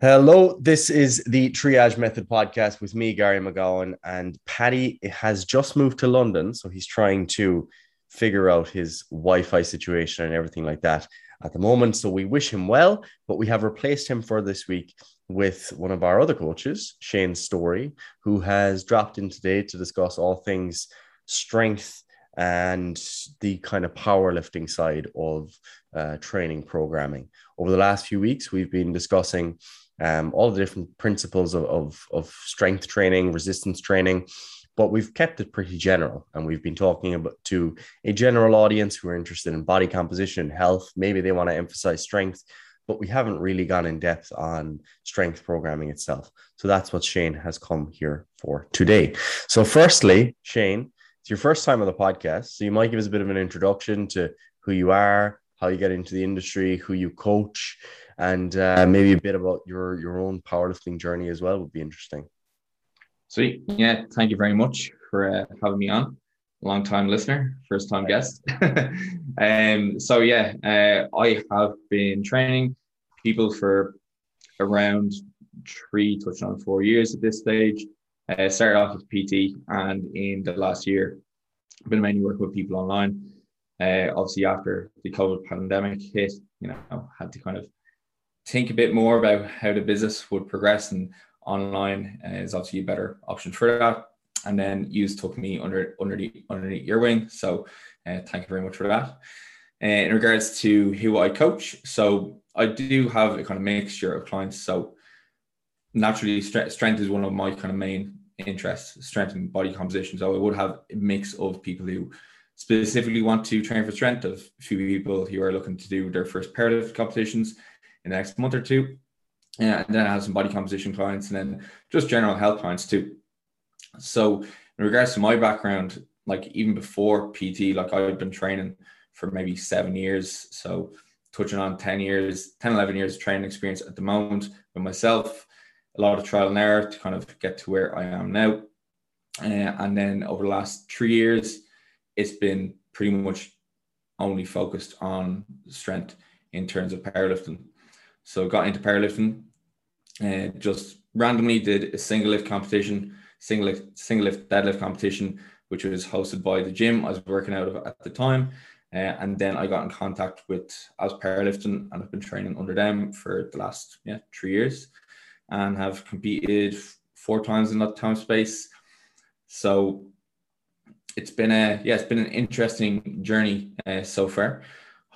Hello, this is the Triage Method podcast with me, Gary McGowan, and Paddy has just moved to London, so he's trying to figure out his Wi-Fi situation and everything like that at the moment. So we wish him well, but we have replaced him for this week with one of our other coaches, Shane Story, who has dropped in today to discuss all things strength and the kind of powerlifting side of uh, training programming. Over the last few weeks, we've been discussing um, all the different principles of, of, of strength training, resistance training, but we've kept it pretty general. And we've been talking about to a general audience who are interested in body composition, health. Maybe they want to emphasize strength, but we haven't really gone in depth on strength programming itself. So that's what Shane has come here for today. So, firstly, Shane, it's your first time on the podcast. So, you might give us a bit of an introduction to who you are, how you get into the industry, who you coach, and uh, maybe a bit about your your own powerlifting journey as well would be interesting. Sweet, yeah. Thank you very much for uh, having me on. Long time listener, first time guest. um, so yeah, uh, I have been training people for around three, touching on four years at this stage. Uh, started off as PT, and in the last year, I've been mainly working with people online. Uh, obviously, after the COVID pandemic hit, you know, had to kind of think a bit more about how the business would progress and online is obviously a better option for that. And then Use took me under underneath underneath your wing. So uh, thank you very much for that. Uh, in regards to who I coach, so I do have a kind of mixture of clients. So naturally, strength is one of my kind of main interests, strength and body composition. So I would have a mix of people who specifically want to train for strength, of a few people who are looking to do their first powerlift competitions, in the next month or two. Yeah, and then I have some body composition clients and then just general health clients too. So in regards to my background, like even before PT, like I've been training for maybe seven years. So touching on 10 years, 10, 11 years of training experience at the moment with myself, a lot of trial and error to kind of get to where I am now. Uh, and then over the last three years, it's been pretty much only focused on strength in terms of powerlifting. So got into powerlifting and uh, just randomly did a single lift competition, single lift, single lift deadlift competition, which was hosted by the gym I was working out of at the time. Uh, and then I got in contact with as powerlifting and I've been training under them for the last yeah three years and have competed four times in that time space. So it's been a yeah, it's been an interesting journey uh, so far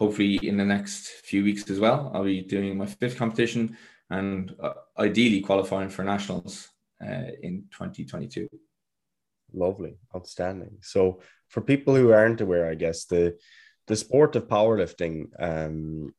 hopefully in the next few weeks as well. I'll be doing my fifth competition and uh, ideally qualifying for nationals uh, in 2022. Lovely, outstanding. So for people who aren't aware, I guess the the sport of powerlifting um,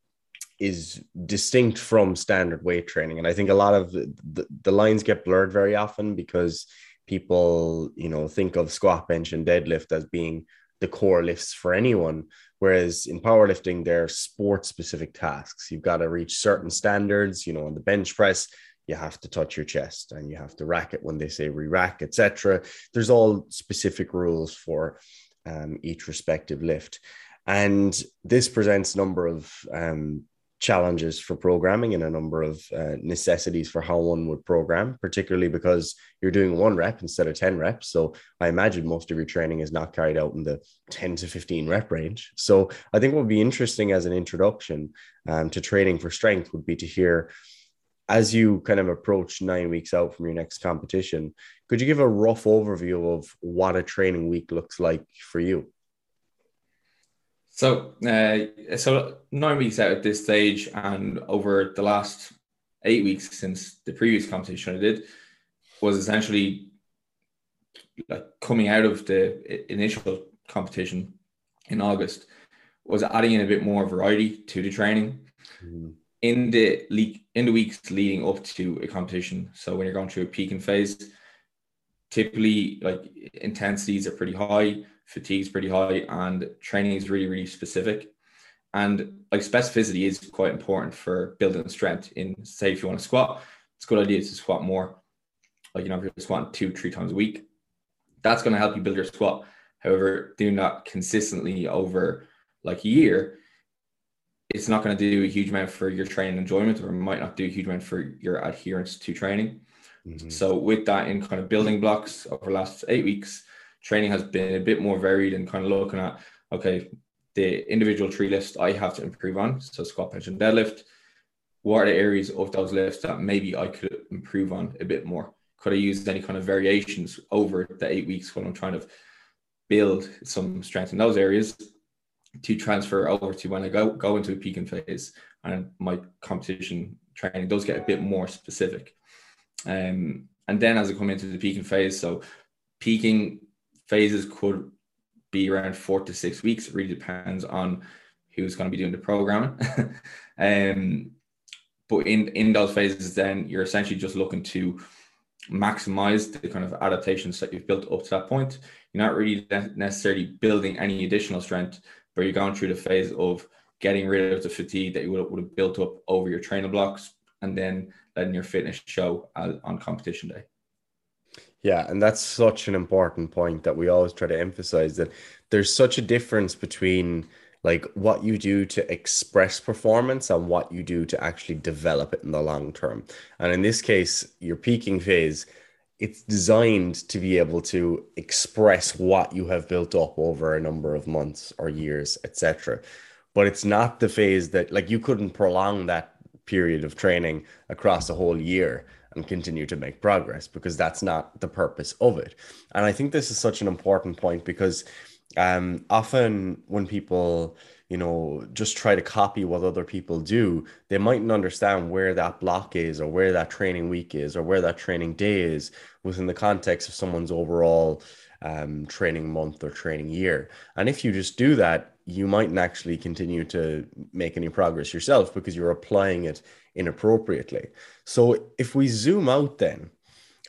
is distinct from standard weight training, and I think a lot of the, the, lines get blurred very often because people, you know, think of squat, bench, and deadlift as being the core lifts for anyone. Whereas in powerlifting, they're sport specific tasks. You've got to reach certain standards, you know, on the bench press, you have to touch your chest and you have to rack it when they say re-rack, etc. There's all specific rules for um, each respective lift. And this presents a number of um, challenges for programming and a number of uh, necessities for how one would program, particularly because you're doing one rep instead of 10 reps. So I imagine most of your training is not carried out in the 10 to 15 rep range. So I think what would be interesting as an introduction um, to training for strength would be to hear as you kind of approach nine weeks out from your next competition, could you give a rough overview of what a training week looks like for you? So, uh, so nine weeks out at this stage, and over the last eight weeks since the previous competition I did, was essentially like coming out of the initial competition in August, was adding in a bit more variety to the training. Mm-hmm. In the leak in the weeks leading up to a competition, so when you're going through a peaking phase, typically like intensities are pretty high fatigue is pretty high, and training is really, really specific. And like specificity is quite important for building strength. In say, if you want to squat, it's a good idea to squat more. Like you know, if you're squatting two, three times a week, that's going to help you build your squat. However, doing that consistently over like a year it's not going to do a huge amount for your training enjoyment, or might not do a huge amount for your adherence to training. Mm-hmm. So with that in kind of building blocks over the last eight weeks, training has been a bit more varied and kind of looking at okay, the individual tree lifts I have to improve on. So squat, bench, and deadlift. What are the areas of those lifts that maybe I could improve on a bit more? Could I use any kind of variations over the eight weeks when I'm trying to build some strength in those areas to transfer over to when I go go into a peaking phase and my competition training does get a bit more specific. Um, and then as I come into the peaking phase, so peaking phases could be around four to six weeks. It really depends on who's going to be doing the programming. um, but in in those phases, then you're essentially just looking to maximize the kind of adaptations that you've built up to that point. You're not really necessarily building any additional strength, but you're going through the phase of getting rid of the fatigue that you would would have built up over your training blocks and then letting your fitness show on competition day. Yeah, and that's such an important point that we always try to emphasize that there's such a difference between like what you do to express performance and what you do to actually develop it in the long term. And in this case, your peaking phase, it's designed to be able to express what you have built up over a number of months or years, etc. But it's not the phase that like you couldn't prolong that period of training across a whole year and continue to make progress because that's not the purpose of it. And I think this is such an important point because um, often when people, you know, just try to copy what other people do, they mightn't understand where that block is or where that training week is or where that training day is within the context of someone's overall um, training month or training year. And if you just do that, you mightn't actually continue to make any progress yourself because you're applying it inappropriately. So if we zoom out then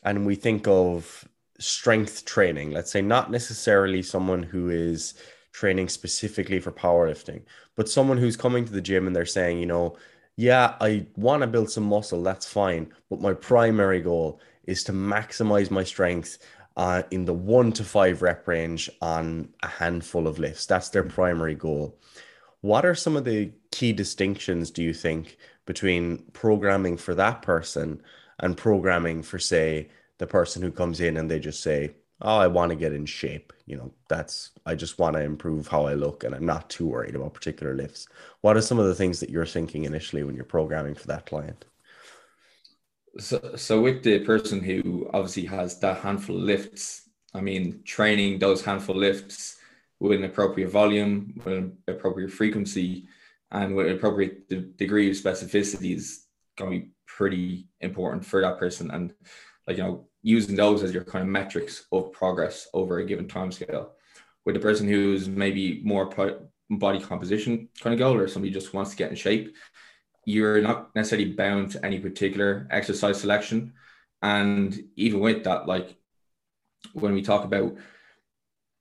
and we think of strength training, let's say not necessarily someone who is training specifically for powerlifting, but someone who's coming to the gym and they're saying, you know, yeah, I want to build some muscle, that's fine, but my primary goal is to maximize my strength uh, in the one to five rep range on a handful of lifts. That's their primary goal. What are some of the key distinctions, do you think, between programming for that person and programming for, say, the person who comes in and they just say, Oh, I want to get in shape. You know, that's, I just want to improve how I look and I'm not too worried about particular lifts. What are some of the things that you're thinking initially when you're programming for that client? So, so with the person who obviously has that handful of lifts, I mean, training those handful lifts with an appropriate volume, with an appropriate frequency, and with an appropriate de- degree of specificity is going to be pretty important for that person. And like, you know, using those as your kind of metrics of progress over a given time scale. With the person who's maybe more body composition kind of goal or somebody just wants to get in shape, you're not necessarily bound to any particular exercise selection. And even with that, like when we talk about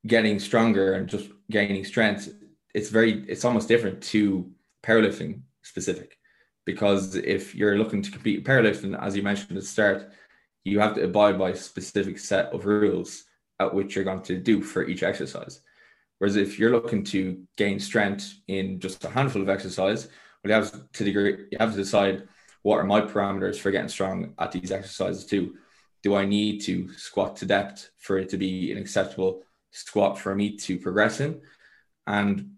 getting stronger and just gaining strength, it's very, it's almost different to powerlifting specific. Because if you're looking to compete powerlifting, as you mentioned at the start, you have to abide by a specific set of rules at which you're going to do for each exercise. Whereas if you're looking to gain strength in just a handful of exercise, but you have to degree you have to decide what are my parameters for getting strong at these exercises too. Do I need to squat to depth for it to be an acceptable squat for me to progress in? And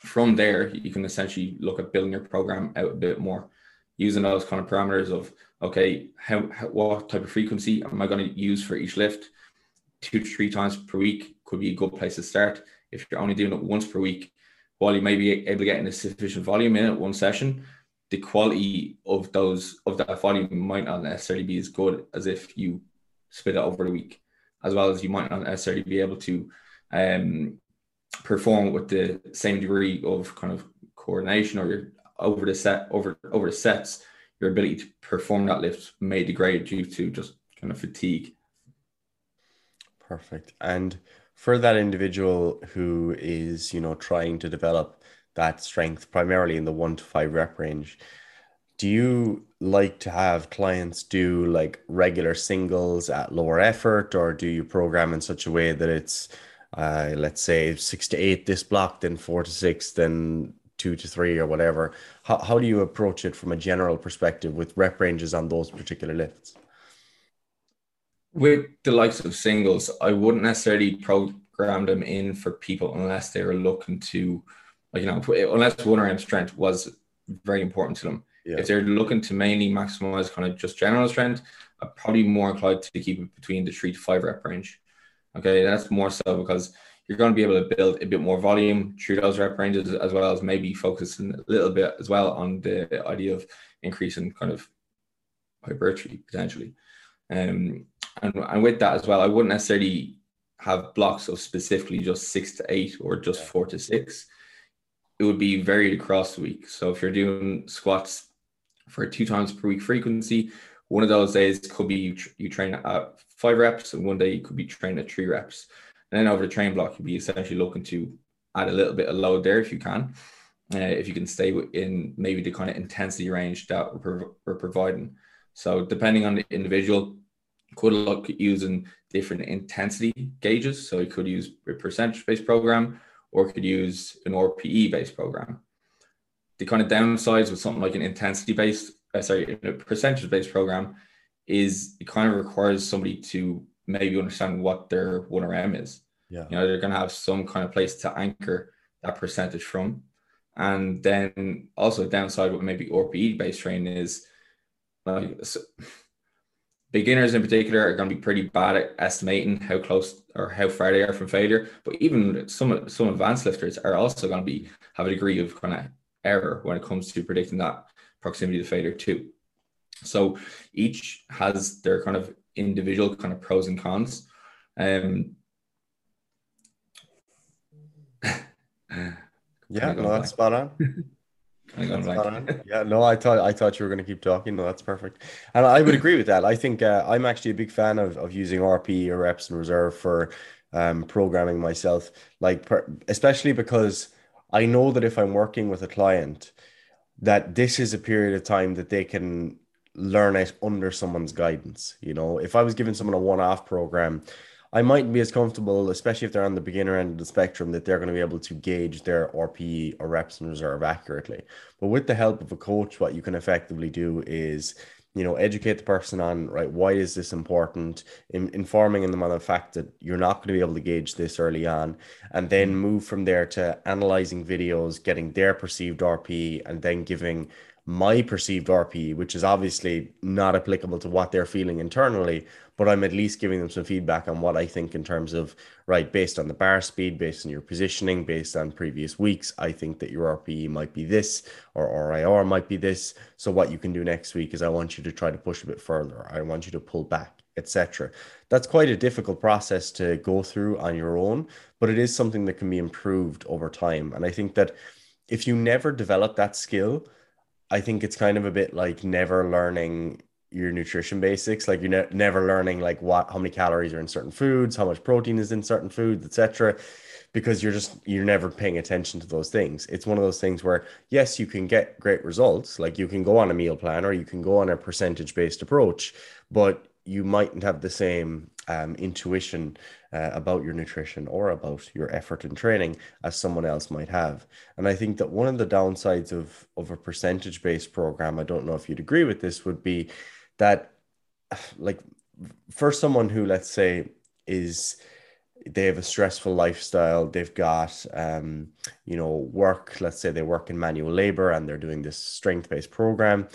from there, you can essentially look at building your program out a bit more using those kind of parameters of okay, how, how what type of frequency am I going to use for each lift? Two to three times per week could be a good place to start. If you're only doing it once per week, while you may be able to get in a sufficient volume in it one session, the quality of those of that volume might not necessarily be as good as if you split it over the week, as well as you might not necessarily be able to um, perform with the same degree of kind of coordination or your, over the set over over the sets, your ability to perform that lift may degrade due to just kind of fatigue. Perfect. And for that individual who is, you know, trying to develop that strength primarily in the one to five rep range, do you like to have clients do like regular singles at lower effort, or do you program in such a way that it's, uh, let's say, six to eight this block, then four to six, then two to three or whatever. How, how do you approach it from a general perspective with rep ranges on those particular lifts? With the likes of singles, I wouldn't necessarily program them in for people unless they were looking to, you know, unless one RM strength was very important to them. Yeah. If they're looking to mainly maximize kind of just general strength, I'm probably more inclined to keep it between the three to five rep range. Okay, that's more so because you're going to be able to build a bit more volume through those rep ranges, as well as maybe focusing a little bit as well on the idea of increasing kind of hypertrophy potentially. Um, and, and with that as well, I wouldn't necessarily have blocks of specifically just six to eight or just four to six. It would be varied across the week. So if you're doing squats for two times per week frequency, one of those days could be you, you train at five reps, and one day you could be training at three reps. And then over the train block, you'd be essentially looking to add a little bit of load there if you can. Uh, if you can stay in maybe the kind of intensity range that we're, we're providing. So depending on the individual, could look at using different intensity gauges. So you could use a percentage based program or could use an RPE based program. The kind of downsides with something like an intensity based, uh, sorry, a percentage based program is it kind of requires somebody to maybe understand what their 1RM is. Yeah. You know, they're going to have some kind of place to anchor that percentage from. And then also downside with maybe RPE based training is like beginners in particular are going to be pretty bad at estimating how close or how far they are from failure. But even some some advanced lifters are also going to be have a degree of kind of error when it comes to predicting that proximity to failure too. So each has their kind of individual kind of pros and cons. Um, yeah, no, that's spot on. yeah, no, I thought I thought you were going to keep talking. No, that's perfect, and I would agree with that. I think uh, I'm actually a big fan of of using RP or reps in reserve for um, programming myself, like per, especially because I know that if I'm working with a client, that this is a period of time that they can learn it under someone's guidance. You know, if I was giving someone a one-off program, I might be as comfortable, especially if they're on the beginner end of the spectrum, that they're going to be able to gauge their RPE or reps and reserve accurately. But with the help of a coach, what you can effectively do is you know educate the person on right why is this important in, informing them on the fact that you're not going to be able to gauge this early on and then mm-hmm. move from there to analyzing videos getting their perceived rp and then giving my perceived RPE, which is obviously not applicable to what they're feeling internally, but I'm at least giving them some feedback on what I think in terms of, right, based on the bar speed, based on your positioning, based on previous weeks, I think that your RPE might be this or RIR might be this. So what you can do next week is I want you to try to push a bit further. I want you to pull back, etc. That's quite a difficult process to go through on your own, but it is something that can be improved over time. And I think that if you never develop that skill, I think it's kind of a bit like never learning your nutrition basics. Like you're ne- never learning like what how many calories are in certain foods how much protein is in certain foods etc because you're just you're never paying attention to those things. It's one of those things where yes you can get great results. Like you can go on a meal plan or you can go on a percentage based approach but you mightn't have the same um, intuition uh, about your nutrition or about your effort and training as someone else might have. And I think that one of the downsides of, of a percentage based program, I don't know if you'd agree with this, would be that, like, for someone who, let's say, is they have a stressful lifestyle they've got um, you know work let's say they work in manual labor and they're doing this strength based program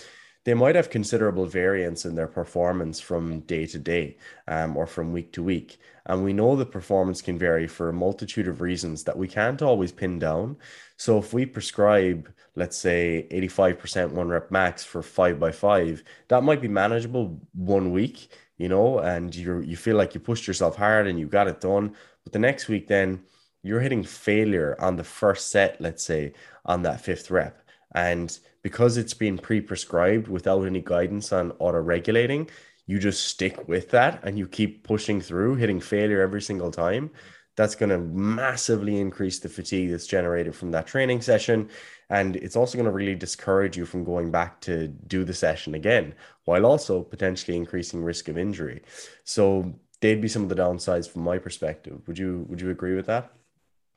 they might have considerable variance in their performance from day to day um, or from week to week. And we know that performance can vary for a multitude of reasons that we can't always pin down. So if we prescribe, let's say, 85% one rep max for five by five, that might be manageable one week, you know, and you you feel like you pushed yourself hard and you got it done. But the next week, then you're hitting failure on the first set, let's say, on that fifth rep. And because it's been pre-prescribed without any guidance on auto regulating, you just stick with that and you keep pushing through, hitting failure every single time. That's going to massively increase the fatigue that's generated from that training session. And it's also going to really discourage you from going back to do the session again, while also potentially increasing risk of injury. So they'd be some of the downsides from my perspective. Would you would you agree with that?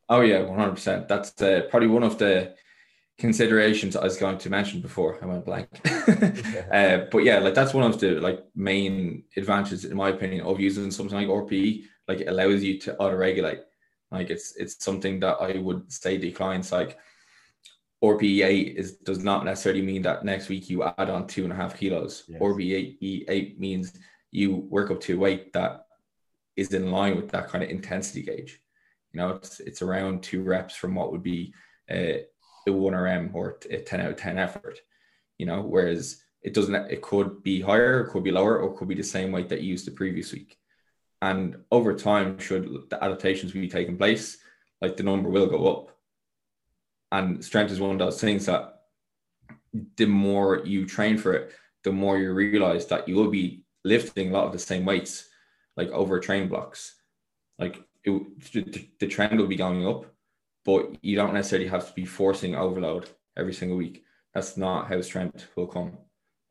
Oh yeah, one hundred percent. That's uh, probably one of the considerations I was going to mention before I went blank. uh, but yeah, like that's one of the like main advantages, in my opinion, of using something like RPE. Like it allows you to auto regulate. Like it's it's something that I would say to clients like RPE is does not necessarily mean that next week you add on two and a half kilos. Yes. RPE eight means you work up to a weight that is in line with that kind of intensity gauge. You know, it's it's around two reps from what would be uh, a one RM or a 10 out of 10 effort, you know, whereas it doesn't, it could be higher, it could be lower, or it could be the same weight that you used the previous week. And over time, should the adaptations be taking place, like the number will go up. And strength is one of those things that the more you train for it, the more you realize that you will be lifting a lot of the same weights, like over train blocks. Like it, the trend will be going up but you don't necessarily have to be forcing overload every single week. That's not how strength will come.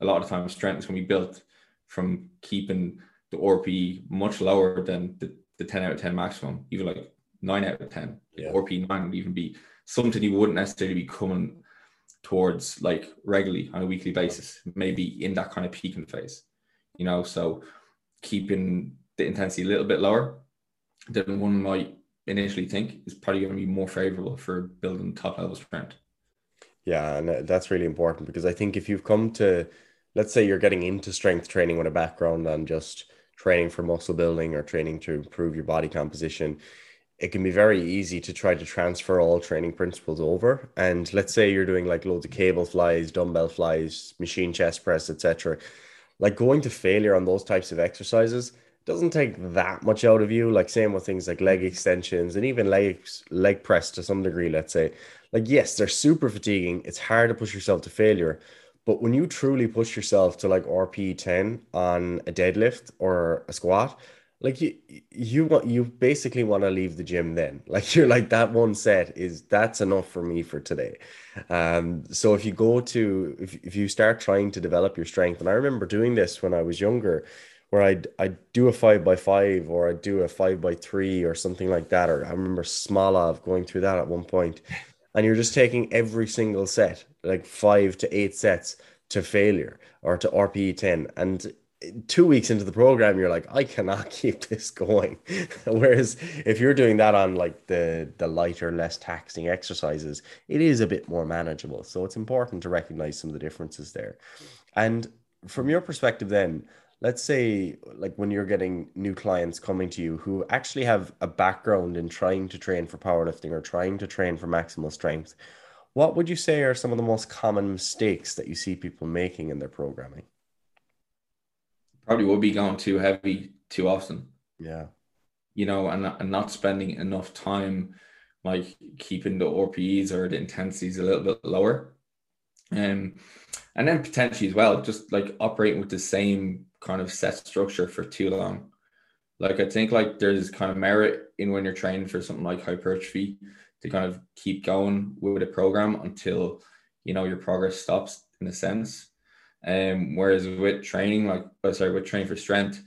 A lot of times, strength is going to be built from keeping the RP much lower than the, the 10 out of 10 maximum, even like 9 out of 10. Yeah. RP 9 would even be something you wouldn't necessarily be coming towards like regularly on a weekly basis, maybe in that kind of peaking phase, you know. So keeping the intensity a little bit lower than one might initially think is probably going to be more favorable for building top level strength. Yeah, and uh, that's really important because I think if you've come to, let's say you're getting into strength training with a background on just training for muscle building or training to improve your body composition, it can be very easy to try to transfer all training principles over. And let's say you're doing like loads of cable flies, dumbbell flies, machine chest press, etc. Like going to failure on those types of exercises doesn't take that much out of you. Like same with things like leg extensions and even legs leg press to some degree. Let's say, like yes, they're super fatiguing. It's hard to push yourself to failure, but when you truly push yourself to like RP ten on a deadlift or a squat, like you you want you basically want to leave the gym then. Like you're like that one set is that's enough for me for today. Um, so if you go to if if you start trying to develop your strength, and I remember doing this when I was younger where I'd I'd do a five by five or I'd do a five by three or something like that. Or I remember Smolov going through that at one point, and you're just taking every single set, like five to eight sets, to failure or to RPE ten, and two weeks into the program you're like i cannot keep this going whereas if you're doing that on like the the lighter less taxing exercises it is a bit more manageable so it's important to recognize some of the differences there and from your perspective then let's say like when you're getting new clients coming to you who actually have a background in trying to train for powerlifting or trying to train for maximal strength what would you say are some of the most common mistakes that you see people making in their programming? Probably would be going too heavy too often. Yeah. You know and, and not spending enough time like keeping the rpes or the intensities a little bit lower. Um and then potentially as well just like operating with the same kind of set structure for too long. Like I think like there's kind of merit in when you're training for something like hypertrophy to kind of keep going with a program until you know your progress stops in a sense. Um, whereas with training, like oh, sorry, with training for strength,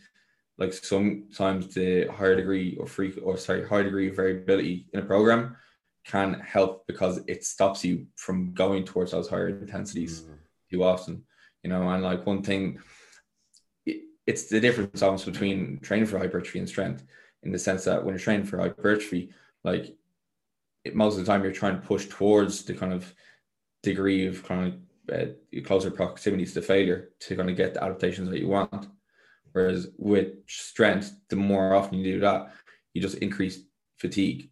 like sometimes the higher degree or free or sorry, high degree of variability in a program can help because it stops you from going towards those higher intensities mm. too often. You know, and like one thing it's the difference almost between training for hypertrophy and strength in the sense that when you're training for hypertrophy, like it, most of the time you're trying to push towards the kind of degree of kind of uh, closer proximity to failure to kind of get the adaptations that you want. Whereas with strength, the more often you do that, you just increase fatigue,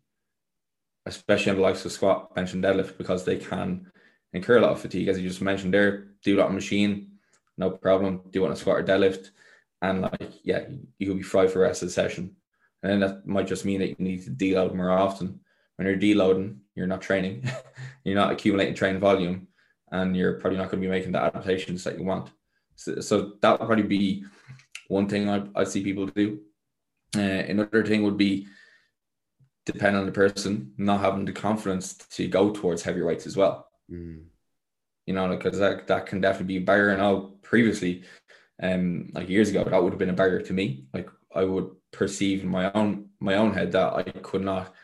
especially on the likes of squat, bench, and deadlift, because they can incur a lot of fatigue. As you just mentioned there, do that on machine, no problem. Do it on a squat or deadlift and like yeah, you could be fried for the rest of the session. And then that might just mean that you need to deload more often. When you're deloading, you're not training, you're not accumulating training volume, and you're probably not going to be making the adaptations that you want. So, so that would probably be one thing I, I see people do. Uh, another thing would be depend on the person not having the confidence to go towards heavy weights as well. Mm. You know, because that, that can definitely be a barrier. Now, previously, um like years ago that would have been a barrier to me like i would perceive in my own my own head that i could not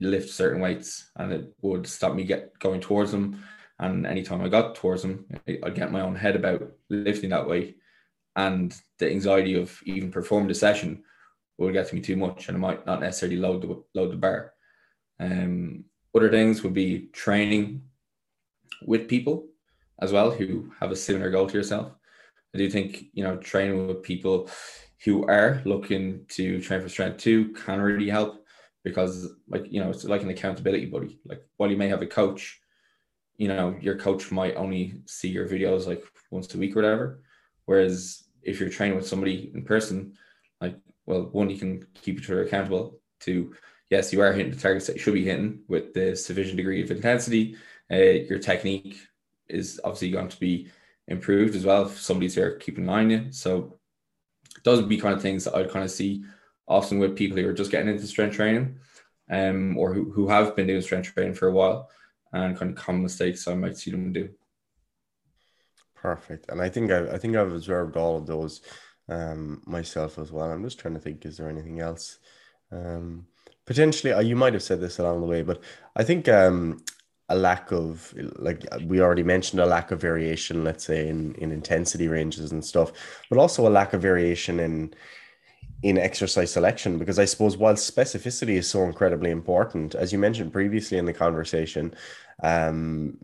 lift certain weights and it would stop me get going towards them. And anytime I got towards them, I'd get my own head about lifting that weight. And the anxiety of even performing the session would get to me too much and I might not necessarily load the load the bar. Um, other things would be training with people as well who have a similar goal to yourself. I do think, you know, training with people who are looking to train for strength too can really help because like you know it's like an accountability buddy. Like while you may have a coach you know your coach might only see your videos like once a week or whatever. Whereas if you're training with somebody in person like well one you can keep each other accountable. To yes you are hitting the targets that you should be hitting with the sufficient degree of intensity. Uh, your technique is obviously going to be improved as well if somebody's there keeping an eye on you so those would be kind of things that I'd kind of see often with people who are just getting into strength training um, or who, who have been doing strength training for a while and kind of common mistakes I might see them do. Perfect. And I think I, I think I've observed all of those um, myself as well. I'm just trying to think, is there anything else? Um, potentially, uh, you might have said this along the way, but I think um, a lack of like we already mentioned a lack of variation let's say in in intensity ranges and stuff but also a lack of variation in in exercise selection because i suppose while specificity is so incredibly important as you mentioned previously in the conversation um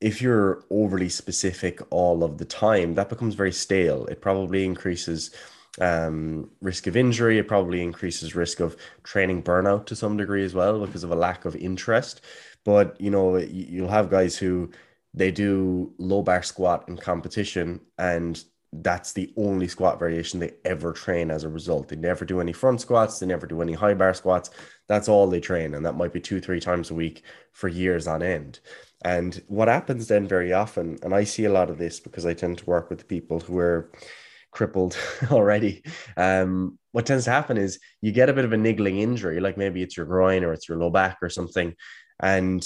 if you're overly specific all of the time that becomes very stale it probably increases um, risk of injury. It probably increases risk of training burnout to some degree as well because of a lack of interest. But you know, you'll have guys who they do low bar squat in competition, and that's the only squat variation they ever train as a result. They never do any front squats, they never do any high bar squats. That's all they train, and that might be two, three times a week for years on end. And what happens then very often, and I see a lot of this because I tend to work with people who are crippled already. Um, what tends to happen is you get a bit of a niggling injury, like maybe it's your groin or it's your low back or something, and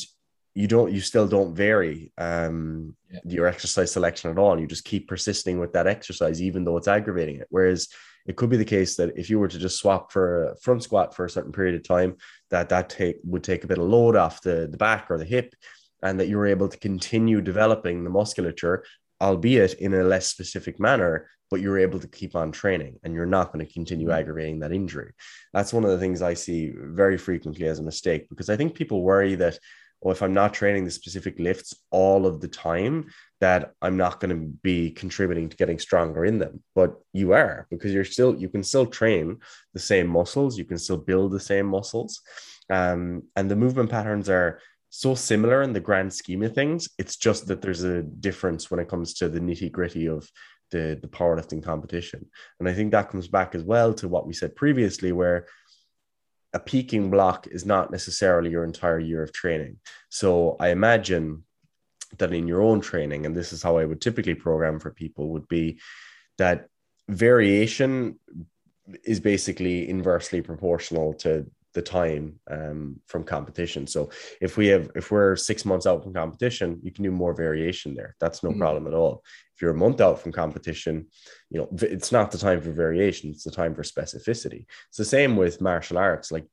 you don't you still don't vary um, yeah. your exercise selection at all. You just keep persisting with that exercise, even though it's aggravating it. Whereas it could be the case that if you were to just swap for a front squat for a certain period of time, that that take would take a bit of load off the, the back or the hip, and that you were able to continue developing the musculature, albeit in a less specific manner, but you're able to keep on training and you're not going to continue mm-hmm. aggravating that injury. That's one of the things I see very frequently as a mistake because I think people worry that, oh, if I'm not training the specific lifts all of the time, that I'm not going to be contributing to getting stronger in them. But you are because you're still, you can still train the same muscles, you can still build the same muscles. Um, and the movement patterns are so similar in the grand scheme of things. It's just that there's a difference when it comes to the nitty gritty of the, the powerlifting competition. And I think that comes back as well to what we said previously, where a peaking block is not necessarily your entire year of training. So I imagine that in your own training, and this is how I would typically program for people, would be that variation is basically inversely proportional to the time um, from competition. So if we have if we're six months out from competition, you can do more variation there. That's no mm-hmm. problem at all. If you're a month out from competition, you know it's not the time for variation; it's the time for specificity. It's the same with martial arts. Like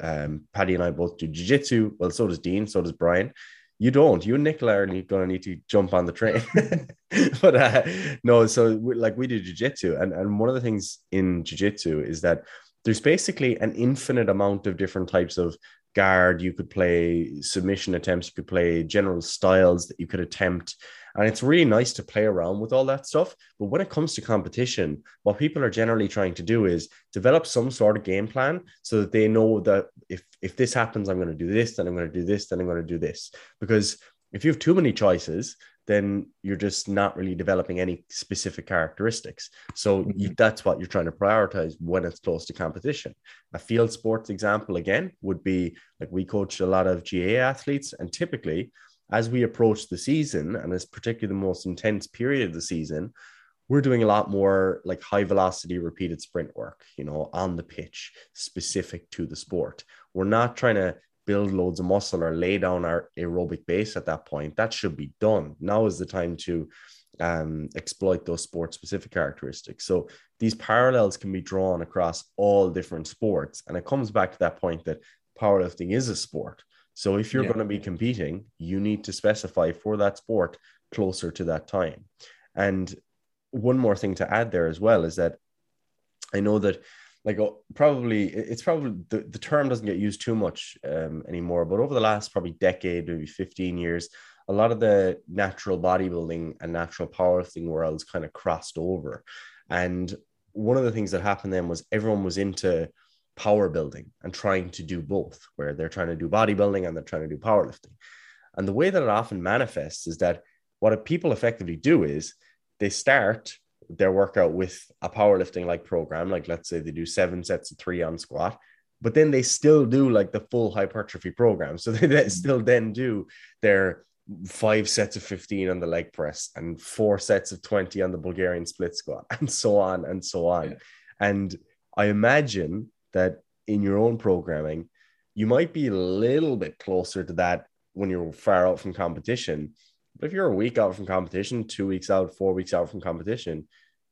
um, Paddy and I both do jiu-jitsu. Well, so does Dean. So does Brian. You don't. You and Nicola are going to need to jump on the train. but uh, no, so we, like we do jiu-jitsu, and and one of the things in jiu-jitsu is that there's basically an infinite amount of different types of guard. You could play submission attempts you could play general styles that you could attempt. And it's really nice to play around with all that stuff. But when it comes to competition what people are generally trying to do is develop some sort of game plan so that they know that if if this happens i'm going to do this then i'm going to do this then i'm going to do this. Because if you have too many choices then you're just not really developing any specific characteristics. So mm-hmm. that's what you're trying to prioritize when it's close to competition. A field sports example again would be like we coach a lot of GAA athletes, and typically as we approach the season, and it's particularly the most intense period of the season, we're doing a lot more like high velocity repeated sprint work, you know, on the pitch, specific to the sport. We're not trying to build loads of muscle or lay down our aerobic base at that point. That should be done. Now is the time to um, exploit those sport specific characteristics. So these parallels can be drawn across all different sports. And it comes back to that point that powerlifting is a sport. So if you're Yeah. going to be competing, you need to specify for that sport closer to that time. And one more thing to add there as well is that I know that like oh, probably it's probably the, the term doesn't get used too much um, anymore, but over the last probably decade, maybe 15 years, a lot of the natural bodybuilding and natural powerlifting worlds kind of crossed over. And one of the things that happened then was everyone was into power building and trying to do both, where they're trying to do bodybuilding and they're trying to do powerlifting. And the way that it often manifests is that what people effectively do is they start their workout with a powerlifting like program, like let's say they do seven sets of three on squat, but then they still do like the full hypertrophy program. So they still then do their five sets of 15 on the leg press and four sets of 20 on the Bulgarian split squat and so on and so on. Yeah. And I imagine that in your own programming, you might be a little bit closer to that when you're far out from competition. But if you're a week out from competition, two weeks out, four weeks out from competition,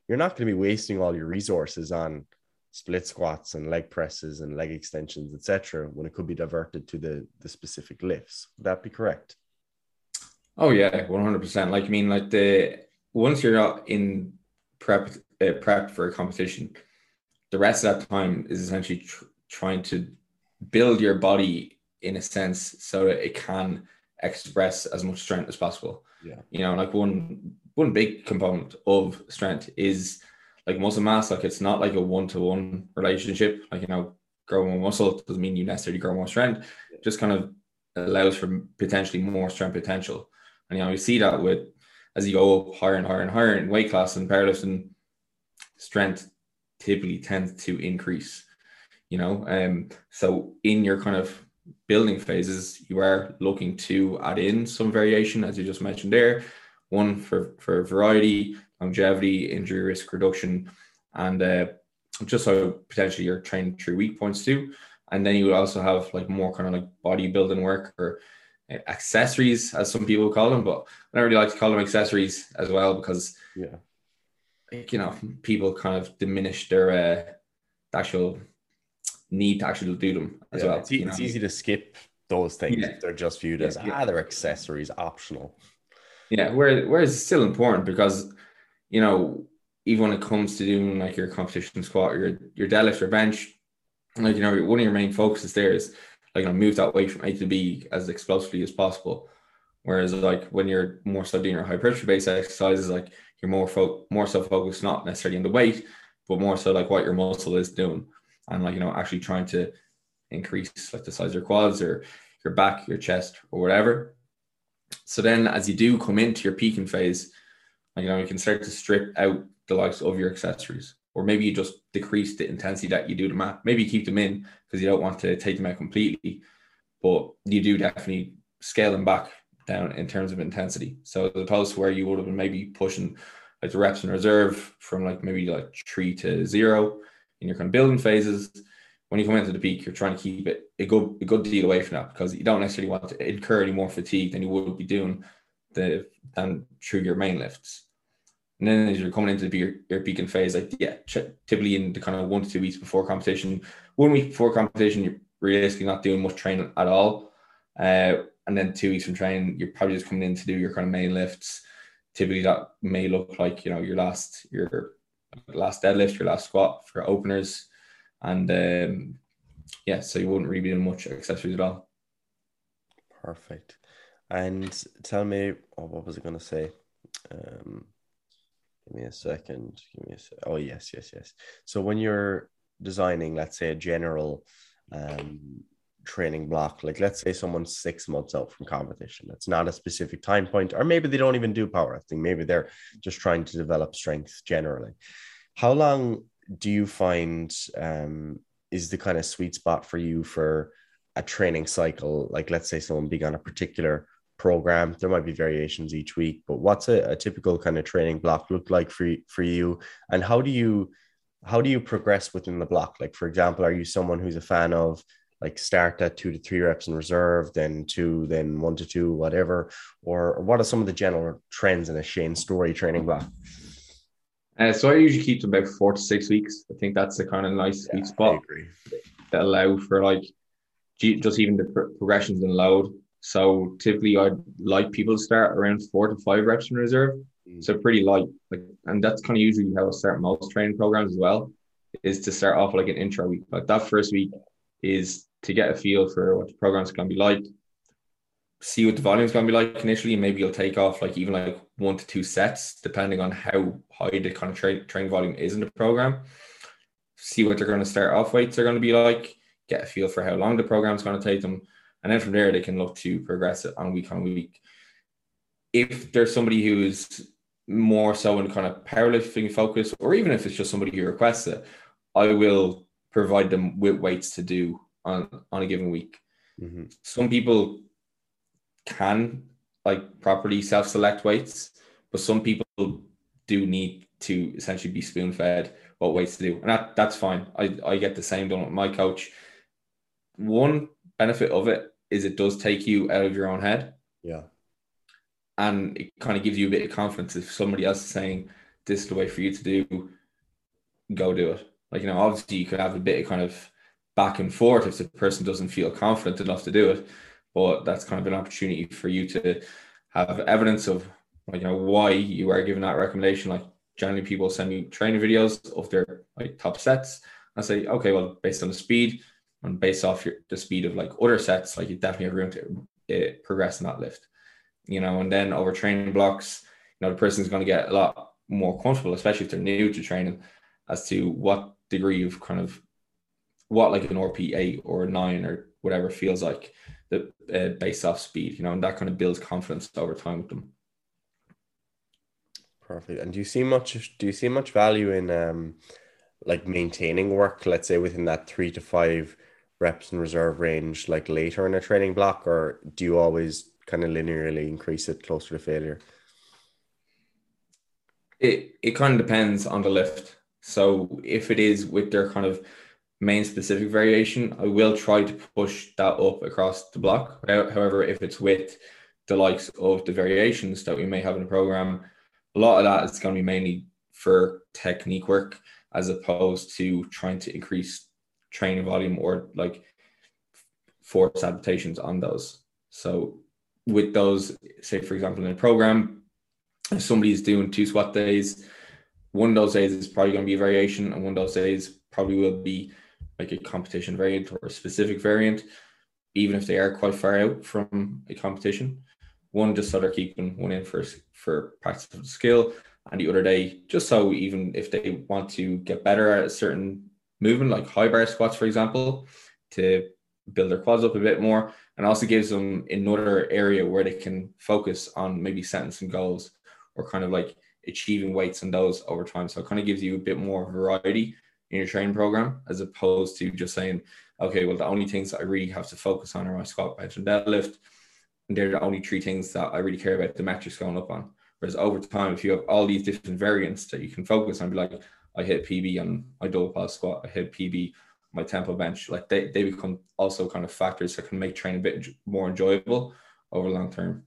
you're not going to be wasting all your resources on split squats and leg presses and leg extensions, etc., when it could be diverted to the the specific lifts. Would that be correct? Oh yeah, one hundred percent. Like I mean, like the once you're not in prep uh, prep for a competition, the rest of that time is essentially tr- trying to build your body in a sense so that it can express as much strength as possible. Yeah. You know, like one one big component of strength is like muscle mass. Like it's not like a one to one relationship. Like you know, grow more muscle doesn't mean you necessarily grow more strength. Just kind of allows for potentially more strength potential. And you know, you see that with as you go up higher and higher and higher in weight class and powerlifting, strength typically tends to increase. You know, um, so in your kind of building phases, you are looking to add in some variation, as you just mentioned there. One for for variety, longevity, injury risk reduction, and uh, just so potentially you're training through weak points too. And then you would also have like more kind of like bodybuilding work or uh, accessories, as some people call them. But I don't really like to call them accessories as well because Yeah. like, you know people kind of diminish their uh, actual need to actually do them as Yeah, well. it's, e- it's easy to skip those things Yeah. if they're just viewed as Yeah. ah, they're accessories, optional. Yeah, where whereas it's still important because you know even when it comes to doing like your competition squat, your your deadlift your bench, like you know one of your main focuses there is like you know move that weight from A to B as explosively as possible. Whereas like when you're more so doing your hypertrophy based exercises, like you're more fo- more so focused not necessarily on the weight, but more so like what your muscle is doing, and like you know actually trying to increase like the size of your quads or your back, your chest, or whatever. So then, as you do come into your peaking phase, you know, you can start to strip out the likes of your accessories, or maybe you just decrease the intensity that you do them at. Maybe you keep them in because you don't want to take them out completely, but you do definitely scale them back down in terms of intensity. So opposed to where you would have been maybe pushing like the reps in reserve from like maybe like three to zero in your kind of building phases. When you come into the peak, you're trying to keep it a good a good deal away from that because you don't necessarily want to incur any more fatigue than you would be doing the than through your main lifts. And then as you're coming into the your, peaking phase, like yeah, typically in the kind of one to two weeks before competition, one week before competition, you're realistically not doing much training at all. Uh, and then two weeks from training, you're probably just coming in to do your kind of main lifts. Typically, that may look like you know your last your last deadlift, your last squat for openers, and um, yeah, so you wouldn't really doing much accessories at all. Perfect. And tell me, oh, what was I going to say? Um, give me a second. Give me a sec. Oh, yes, yes, yes. So when you're designing, let's say, a general um, training block, like let's say someone's six months out from competition, it's not a specific time point, or maybe they don't even do powerlifting. Maybe they're just trying to develop strength generally. How long do you find um, is the kind of sweet spot for you for a training cycle? Like, let's say someone being on a particular program, there might be variations each week, but what's a, a typical kind of training block look like for for you? And how do you how do you progress within the block? Like, for example, are you someone who's a fan of like start at two to three reps in reserve, then two, then one to two, whatever? Or what are some of the general trends in a Shane Story training block? Uh, so I usually keep them about four to six weeks. I think that's a kind of nice sweet I spot that allow for like just even the pro- progressions in load. So typically, I'd like people to start around four to five reps in reserve. Mm. So pretty light, like, and that's kind of usually how I start most training programs as well. Is to start off like an intro week. Like that first week is to get a feel for what the program's going to be like, see what the volume's going to be like initially. Maybe you'll take off like even like one to two sets, depending on how high the kind of tra- training volume is in the program. See what they're going to start off weights are going to be like, get a feel for how long the program's going to take them. And then from there, they can look to progress it on week on week. If there's somebody who's more so in kind of powerlifting focus, or even if it's just somebody who requests it, I will provide them with weights to do on, on a given week. Mm-hmm. Some people can like properly self-select weights, but some people do need to essentially be spoon-fed what weights to do, and that that's fine. I I get the same done with my coach. One benefit of it is it does take you out of your own head. Yeah. And it kind of gives you a bit of confidence if somebody else is saying this is the way for you to do, go do it. Like, you know, obviously you could have a bit of kind of back and forth if the person doesn't feel confident enough to do it. But that's kind of an opportunity for you to have evidence of you know why you are giving that recommendation. Like generally people send me training videos of their like top sets. I say, okay, well, based on the speed and based off your, the speed of like other sets, like you definitely have room to uh, progress in that lift. You know, and then over training blocks, you know, the person's going to get a lot more comfortable, especially if they're new to training, as to what degree of kind of what like an RPE eight or nine or whatever feels like the uh, based off speed, you know, and that kind of builds confidence over time with them. Perfect. And do you see much? Do you see much value in um, like maintaining work? Let's say within that three to five reps in reserve range, like later in a training block, or do you always kind of linearly increase it closer to failure? It it kind of depends on the lift. So if it is with their kind of main specific variation, I will try to push that up across the block. However, if it's with the likes of the variations that we may have in the program, a lot of that is going to be mainly for technique work as opposed to trying to increase training volume or like force adaptations on those. So with those, say for example, in a program, if somebody's doing two squat days, one of those days is probably going to be a variation, and one of those days probably will be like a competition variant or a specific variant, even if they are quite far out from a competition. One just so they're keeping one in for for practice of the skill, and the other day just so even if they want to get better at a certain movement, like high bar squats, for example, to build their quads up a bit more, and also gives them another area where they can focus on maybe setting some goals or kind of like achieving weights and those over time. So it kind of gives you a bit more variety in your training program as opposed to just saying, okay, well, the only things I really have to focus on are my squat, bench, and deadlift. And they're the only three things that I really care about the metrics going up on. Whereas over time, if you have all these different variants that you can focus on, be like, I hit PB on my double pause squat, I hit PB my tempo bench, like they, they become also kind of factors that can make training a bit more enjoyable over long term.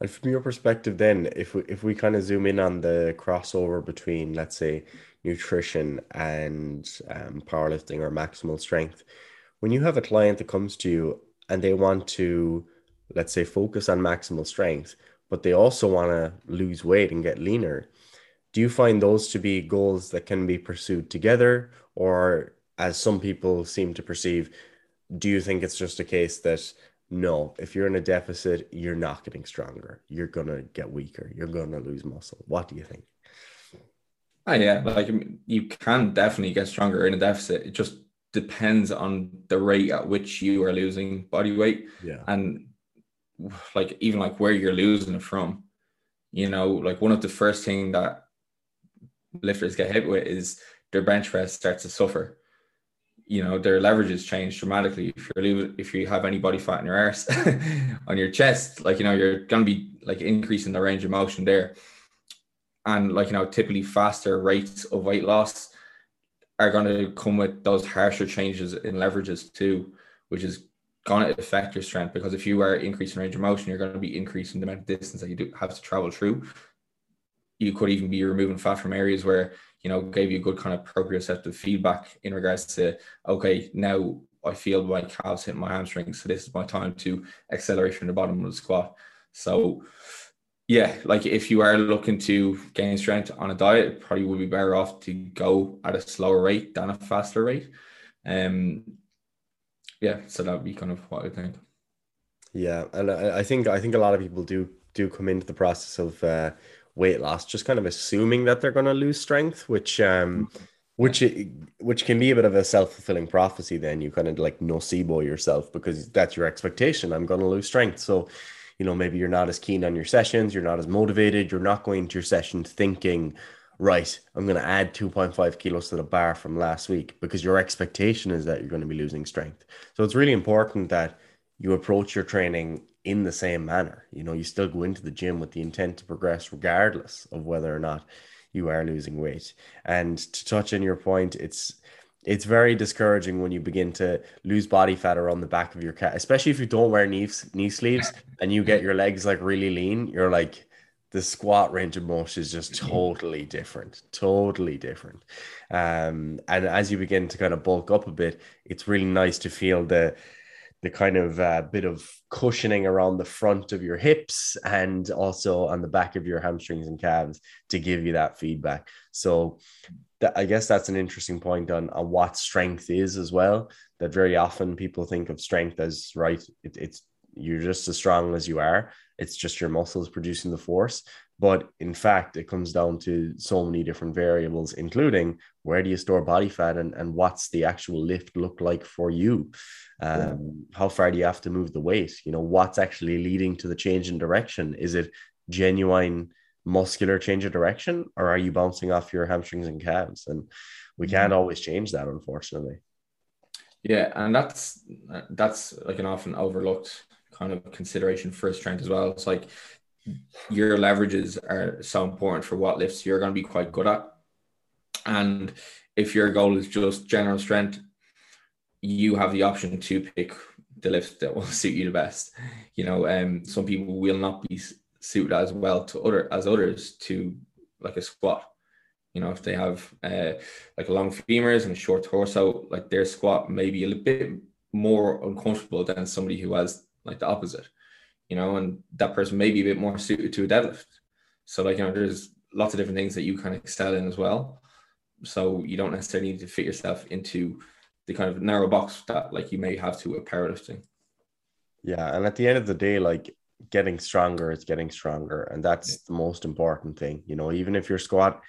And from your perspective, then, if we if we kind of zoom in on the crossover between, let's say, nutrition and um, powerlifting or maximal strength, when you have a client that comes to you and they want to, let's say, focus on maximal strength, but they also want to lose weight and get leaner, do you find those to be goals that can be pursued together, or as some people seem to perceive, do you think it's just a case that no, if you're in a deficit, you're not getting stronger. You're going to get weaker. You're going to lose muscle. What do you think? Oh, yeah. Like you can definitely get stronger in a deficit. It just depends on the rate at which you are losing body weight. Yeah. And like even like where you're losing it from. You know, like one of the first thing that lifters get hit with is their bench press starts to suffer you know their leverages change dramatically if you're if you have any body fat in your arse on your chest like you know you're going to be like increasing the range of motion there and like you know typically faster rates of weight loss are going to come with those harsher changes in leverages too which is going to affect your strength because if you are increasing range of motion you're going to be increasing the amount of distance that you do have to travel through you could even be removing fat from areas where you know, gave you good kind of proprioceptive feedback in regards to, okay, now I feel my calves hit my hamstrings. So this is my time to accelerate from the bottom of the squat. So yeah, like if you are looking to gain strength on a diet, probably would be better off to go at a slower rate than a faster rate. Um, yeah, so that would be kind of what I think. Yeah, and I, I think I think a lot of people do do come into the process of uh, weight loss just kind of assuming that they're going to lose strength, which um, mm-hmm. which which can be a bit of a self fulfilling prophecy. Then you kind of like nocebo yourself because that's your expectation. I'm going to lose strength, so you know maybe you're not as keen on your sessions, you're not as motivated, you're not going to your session thinking right, I'm going to add 2.5 kilos to the bar from last week because your expectation is that you're going to be losing strength. So it's really important that you approach your training in the same manner. You know, you still go into the gym with the intent to progress regardless of whether or not you are losing weight. And to touch on your point, it's it's very discouraging when you begin to lose body fat around the back of your cat, especially if you don't wear knee, knee sleeves and you get your legs like really lean. You're like, the squat range of motion is just totally different, totally different. Um, and as you begin to kind of bulk up a bit, it's really nice to feel the the kind of uh, bit of cushioning around the front of your hips and also on the back of your hamstrings and calves to give you that feedback. So I guess that's an interesting point on, on what strength is as well. That very often people think of strength as right, it, it's you're just as strong as you are. It's just your muscles producing the force. But in fact, it comes down to so many different variables, including where do you store body fat and, and what's the actual lift look like for you? Um, yeah. How far do you have to move the weight? You know, what's actually leading to the change in direction? Is it genuine muscular change of direction or are you bouncing off your hamstrings and calves? And we can't mm-hmm. always change that, unfortunately. Yeah, and that's that's like an often overlooked kind of consideration for strength as well. It's like your leverages are so important for what lifts you're going to be quite good at. And if your goal is just general strength, you have the option to pick the lift that will suit you the best. You know, um, some people will not be suited as well to other as others to like a squat. You know, if they have uh, like long femurs and short torso, like their squat may be a little bit more uncomfortable than somebody who has like the opposite you know, and that person may be a bit more suited to a deadlift. So like, you know, there's lots of different things that you kind of excel in as well. So you don't necessarily need to fit yourself into the kind of narrow box that like you may have to a powerlifting. Yeah. And at the end of the day, like getting stronger is getting stronger. And that's yeah. the most important thing. You know, even if your squat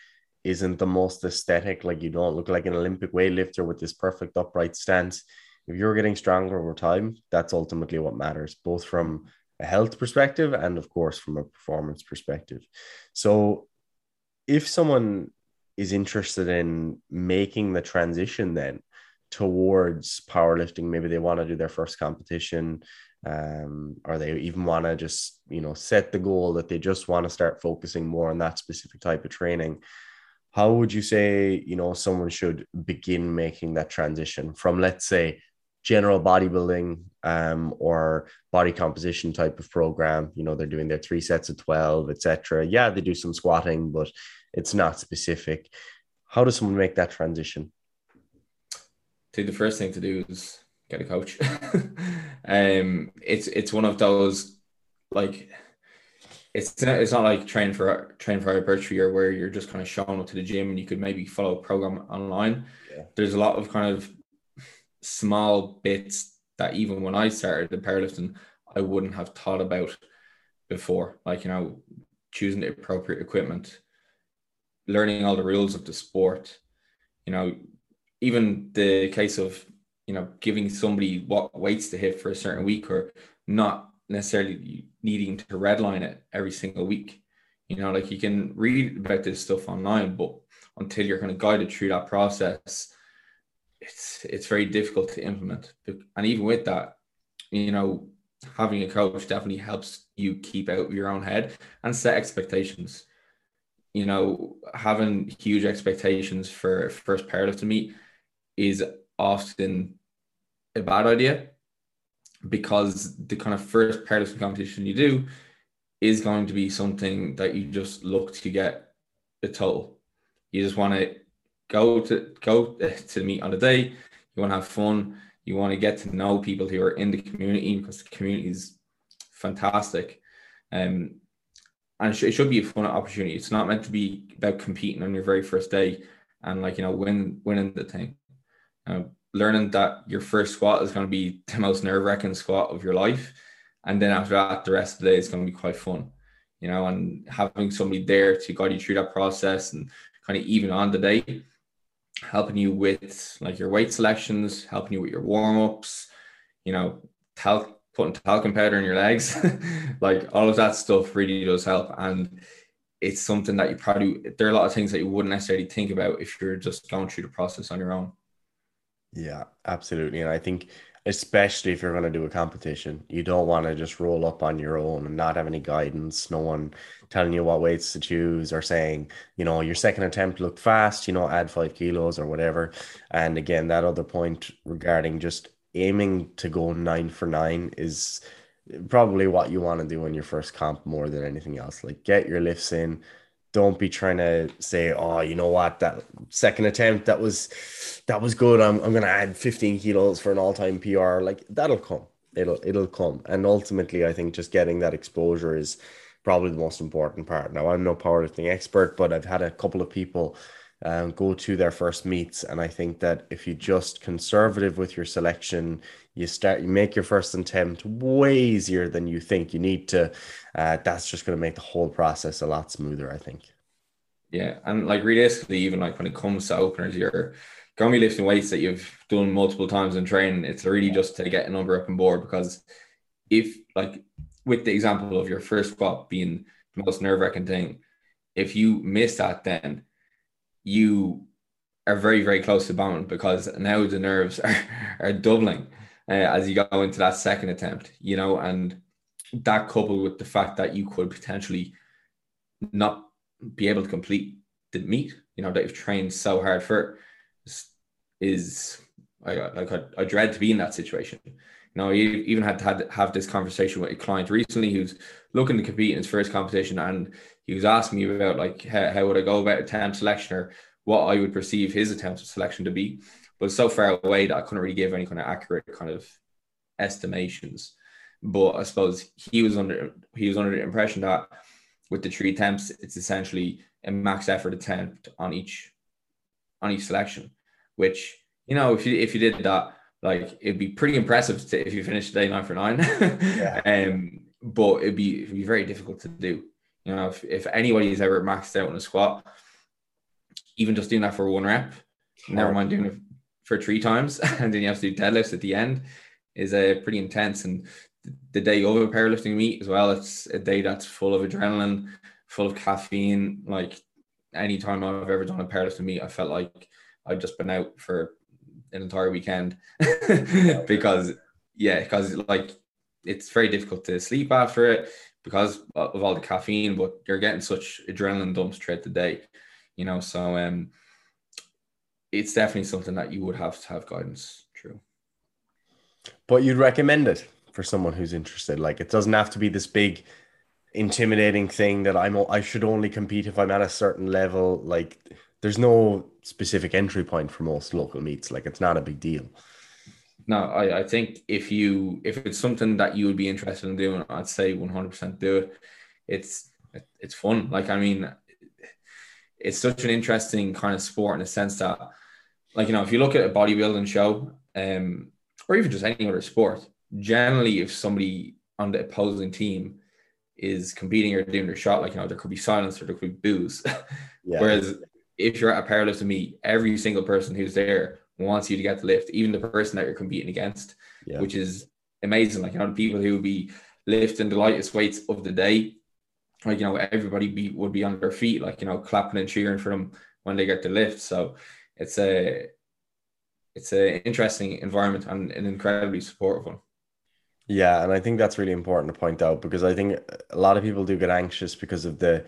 isn't the most aesthetic, like you don't look like an Olympic weightlifter with this perfect upright stance. If you're getting stronger over time, that's ultimately what matters, both from a health perspective and of course from a performance perspective. So if someone is interested in making the transition then towards powerlifting maybe they want to do their first competition um, or they even want to just you know set the goal that they just want to start focusing more on that specific type of training how would you say you know someone should begin making that transition from let's say general bodybuilding um, or body composition type of program. You know, they're doing their three sets of 12, etc. Yeah, they do some squatting, but it's not specific. How does someone make that transition? I the first thing to do is get a coach. um, it's it's one of those like it's not, it's not like train for train for hypertrophy or where you're just kind of showing up to the gym and you could maybe follow a program online. Yeah. There's a lot of kind of small bits that even when I started in powerlifting, I wouldn't have thought about before. Like, you know, choosing the appropriate equipment, learning all the rules of the sport, you know, even the case of, you know, giving somebody what weights to hit for a certain week or not necessarily needing to redline it every single week. You know, like you can read about this stuff online, but until you're kind of guided through that process it's it's very difficult to implement. And even with that, you know, having a coach definitely helps you keep out your own head and set expectations. You know, having huge expectations for first powerlifting meet is often a bad idea because the kind of first powerlifting competition you do is going to be something that you just look to get a total. You just want to go to go to the meet on the day. You want to have fun. You want to get to know people who are in the community because the community is fantastic. Um, and it, should be a fun opportunity. It's not meant to be about competing on your very first day and like you know win winning the thing. Uh, learning that your first squat is going to be the most nerve wracking squat of your life, and then after that, the rest of the day is going to be quite fun. You know, and having somebody there to guide you through that process and kind of even on the day, helping you with like your weight selections, helping you with your warm ups, you know, talc putting talcum powder in your legs, like all of that stuff really does help. And it's something that you probably there are a lot of things that you wouldn't necessarily think about if you're just going through the process on your own. Yeah, absolutely. And I think especially if you're going to do a competition, you don't want to just roll up on your own and not have any guidance, no one telling you what weights to choose or saying, you know, your second attempt looked fast, you know, add five kilos or whatever. And again, that other point regarding just aiming to go nine for nine is probably what you want to do in your first comp more than anything else. Like get your lifts in. Don't be trying to say, oh, you know what, that second attempt that was that was good. I'm I'm gonna add 15 kilos for an all-time PR. Like that'll come. It'll it'll come. And ultimately, I think just getting that exposure is probably the most important part. Now I'm no powerlifting expert, but I've had a couple of people um, go to their first meets. And I think that if you just conservative with your selection, you start you make your first attempt way easier than you think you need to. Uh, that's just going to make the whole process a lot smoother. I think. Yeah, and like realistically, even like when it comes to openers, you're going to be lifting weights that you've done multiple times in training. It's really just to get a number up and board because if like with the example of your first squat being the most nerve wracking thing, if you miss that, then you are very, very close to bound because now the nerves are, are doubling uh, as you go into that second attempt, you know, and that coupled with the fact that you could potentially not be able to complete the meet, you know, that you've trained so hard for is, I, like I, I dread to be in that situation. You know, I even had to have this conversation with a client recently who's looking to compete in his first competition, and he was asking me about like how, how would I go about attempt selection or what I would perceive his attempt at selection to be, but so far away that I couldn't really give any kind of accurate kind of estimations. But I suppose he was under he was under the impression that with the three attempts, it's essentially a max effort attempt on each on each selection, which you know if you if you did that, like it'd be pretty impressive to, if you finished day nine for nine. yeah. um, but it'd be it'd be very difficult to do. You know, if, if anybody's ever maxed out on a squat, even just doing that for one rep, never mind doing it for three times, and then you have to do deadlifts at the end, is a uh, pretty intense. And the day of a powerlifting meet as well, it's a day that's full of adrenaline, full of caffeine. Like any time I've ever done a powerlifting meet, I felt like I'd just been out for an entire weekend because yeah, because like it's very difficult to sleep after it because of all the caffeine, but you're getting such adrenaline dumps throughout the day, you know. So um, it's definitely something that you would have to have guidance. True. But you'd recommend it for someone who's interested. Like it doesn't have to be this big, intimidating thing that I'm. I should only compete if I'm at a certain level. Like there's no specific entry point for most local meets. Like it's not a big deal. No, I, I think if you if it's something that you would be interested in doing, I'd say 100% do it. It's it's fun. Like I mean, it's such an interesting kind of sport in the sense that, like you know, if you look at a bodybuilding show, um, or even just any other sport, generally, if somebody on the opposing team is competing or doing their shot, like you know, there could be silence or there could be boos. Yeah. Whereas if you're at a powerlifting meet, every single person who's there wants you to get the lift, even the person that you're competing against, yeah. which is amazing. Like, you know, the people who would be lifting the lightest weights of the day, like, you know, everybody be, would be on their feet, like, you know, clapping and cheering for them when they get the lift. So it's a, it's an interesting environment and an incredibly supportive one. Yeah, and I think that's really important to point out because I think a lot of people do get anxious because of the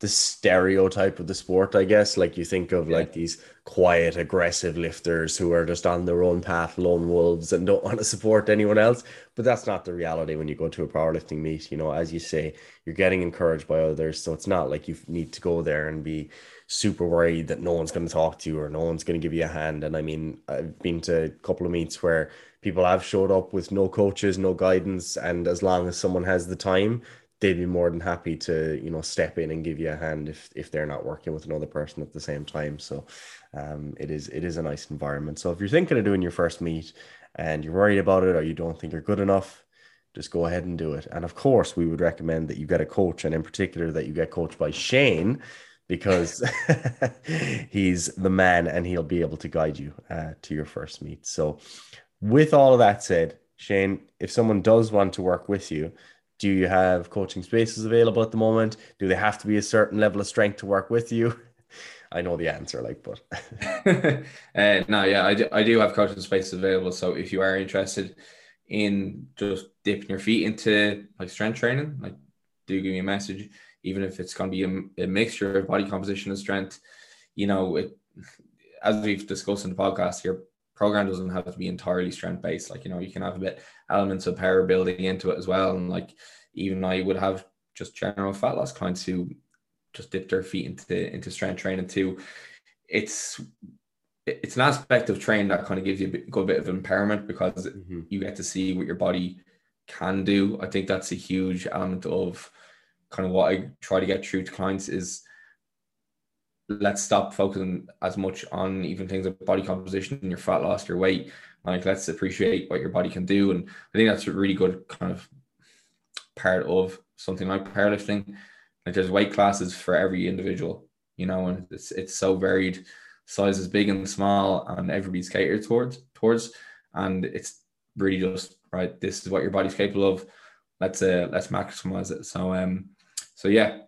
the stereotype of the sport, I guess. Like you think of yeah. like these quiet, aggressive lifters who are just on their own path, lone wolves, and don't want to support anyone else. But that's not the reality when you go to a powerlifting meet. You know, as you say, you're getting encouraged by others. So it's not like you need to go there and be super worried that no one's going to talk to you or no one's going to give you a hand. And I mean, I've been to a couple of meets where people have showed up with no coaches, no guidance, and as long as someone has the time, they'd be more than happy to you know step in and give you a hand if if they're not working with another person at the same time. So um, it is it is a nice environment. So if you're thinking of doing your first meet and you're worried about it or you don't think you're good enough just go ahead and do it. And of course we would recommend that you get a coach and in particular that you get coached by shane because he's the man and he'll be able to guide you uh, to your first meet so with all of that said shane if someone does want to work with you do you have coaching spaces available at the moment? Do they have to be a certain level of strength to work with you? I know the answer, like, but uh, no, yeah, I do, I do have coaching spaces available. So if you are interested in just dipping your feet into like strength training, like, do give me a message, even if it's going to be a, a mixture of body composition and strength. You know, it, as we've discussed in the podcast your program doesn't have to be entirely strength based. Like, you know, you can have a bit elements of power building into it as well. And like, even I would have just general fat loss clients who just dip their feet into, into strength training too. It's, it's an aspect of training that kind of gives you a bit, good bit of empowerment because mm-hmm. you get to see what your body can do. I think that's a huge element of kind of what I try to get through to clients is let's stop focusing as much on even things like body composition, and your fat loss, your weight. Like let's appreciate what your body can do. And I think that's a really good kind of part of something like powerlifting. Like there's weight classes for every individual, you know, and it's it's so varied, sizes big and small, and everybody's catered towards towards. And it's really just right, this is what your body's capable of. Let's uh let's maximize it. So um so yeah,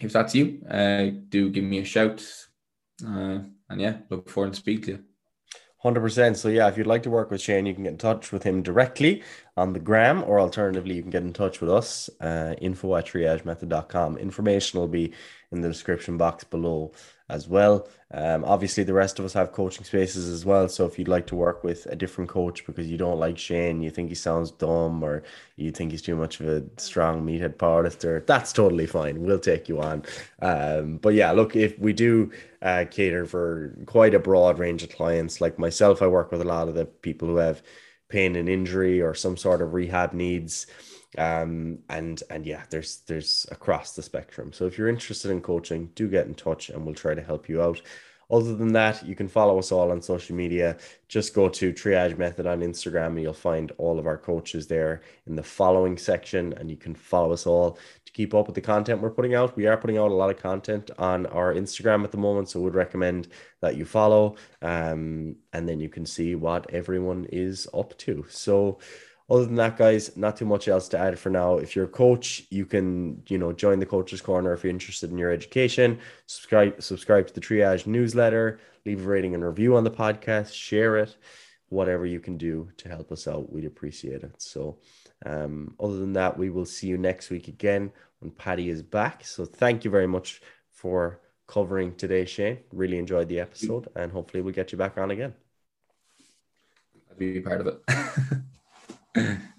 if that's you, uh, do give me a shout. Uh, and yeah, look forward to speak to you. 100%. So, yeah, if you'd like to work with Shane, you can get in touch with him directly on the gram, or alternatively, you can get in touch with us, uh, info at triagemethod.com. Information will be in the description box below as well. Um, obviously, the rest of us have coaching spaces as well. So if you'd like to work with a different coach because you don't like Shane, you think he sounds dumb, or you think he's too much of a strong meathead powerlifter, that's totally fine. We'll take you on. Um, but yeah, look, if we do uh, cater for quite a broad range of clients, like myself, I work with a lot of the people who have pain and injury or some sort of rehab needs. Um and and yeah there's there's across the spectrum. So if you're interested in coaching do get in touch and we'll try to help you out. Other than that you can follow us all on social media. Just go to triage method on instagram and you'll find all of our coaches there in the following section and you can follow us all to keep up with the content we're putting out we are putting out a lot of content on our instagram at the moment so would recommend that you follow um and then you can see what everyone is up to so other than that, guys, not too much else to add for now. If you're a coach, you can, you know, join the coaches corner if you're interested in your education. Subscribe, subscribe to the triage newsletter, leave a rating and review on the podcast, share it, whatever you can do to help us out. We'd appreciate it. So um, other than that, we will see you next week again when Paddy is back. So thank you very much for covering today, Shane. Really enjoyed the episode and hopefully we'll get you back on again. I'd be part of it.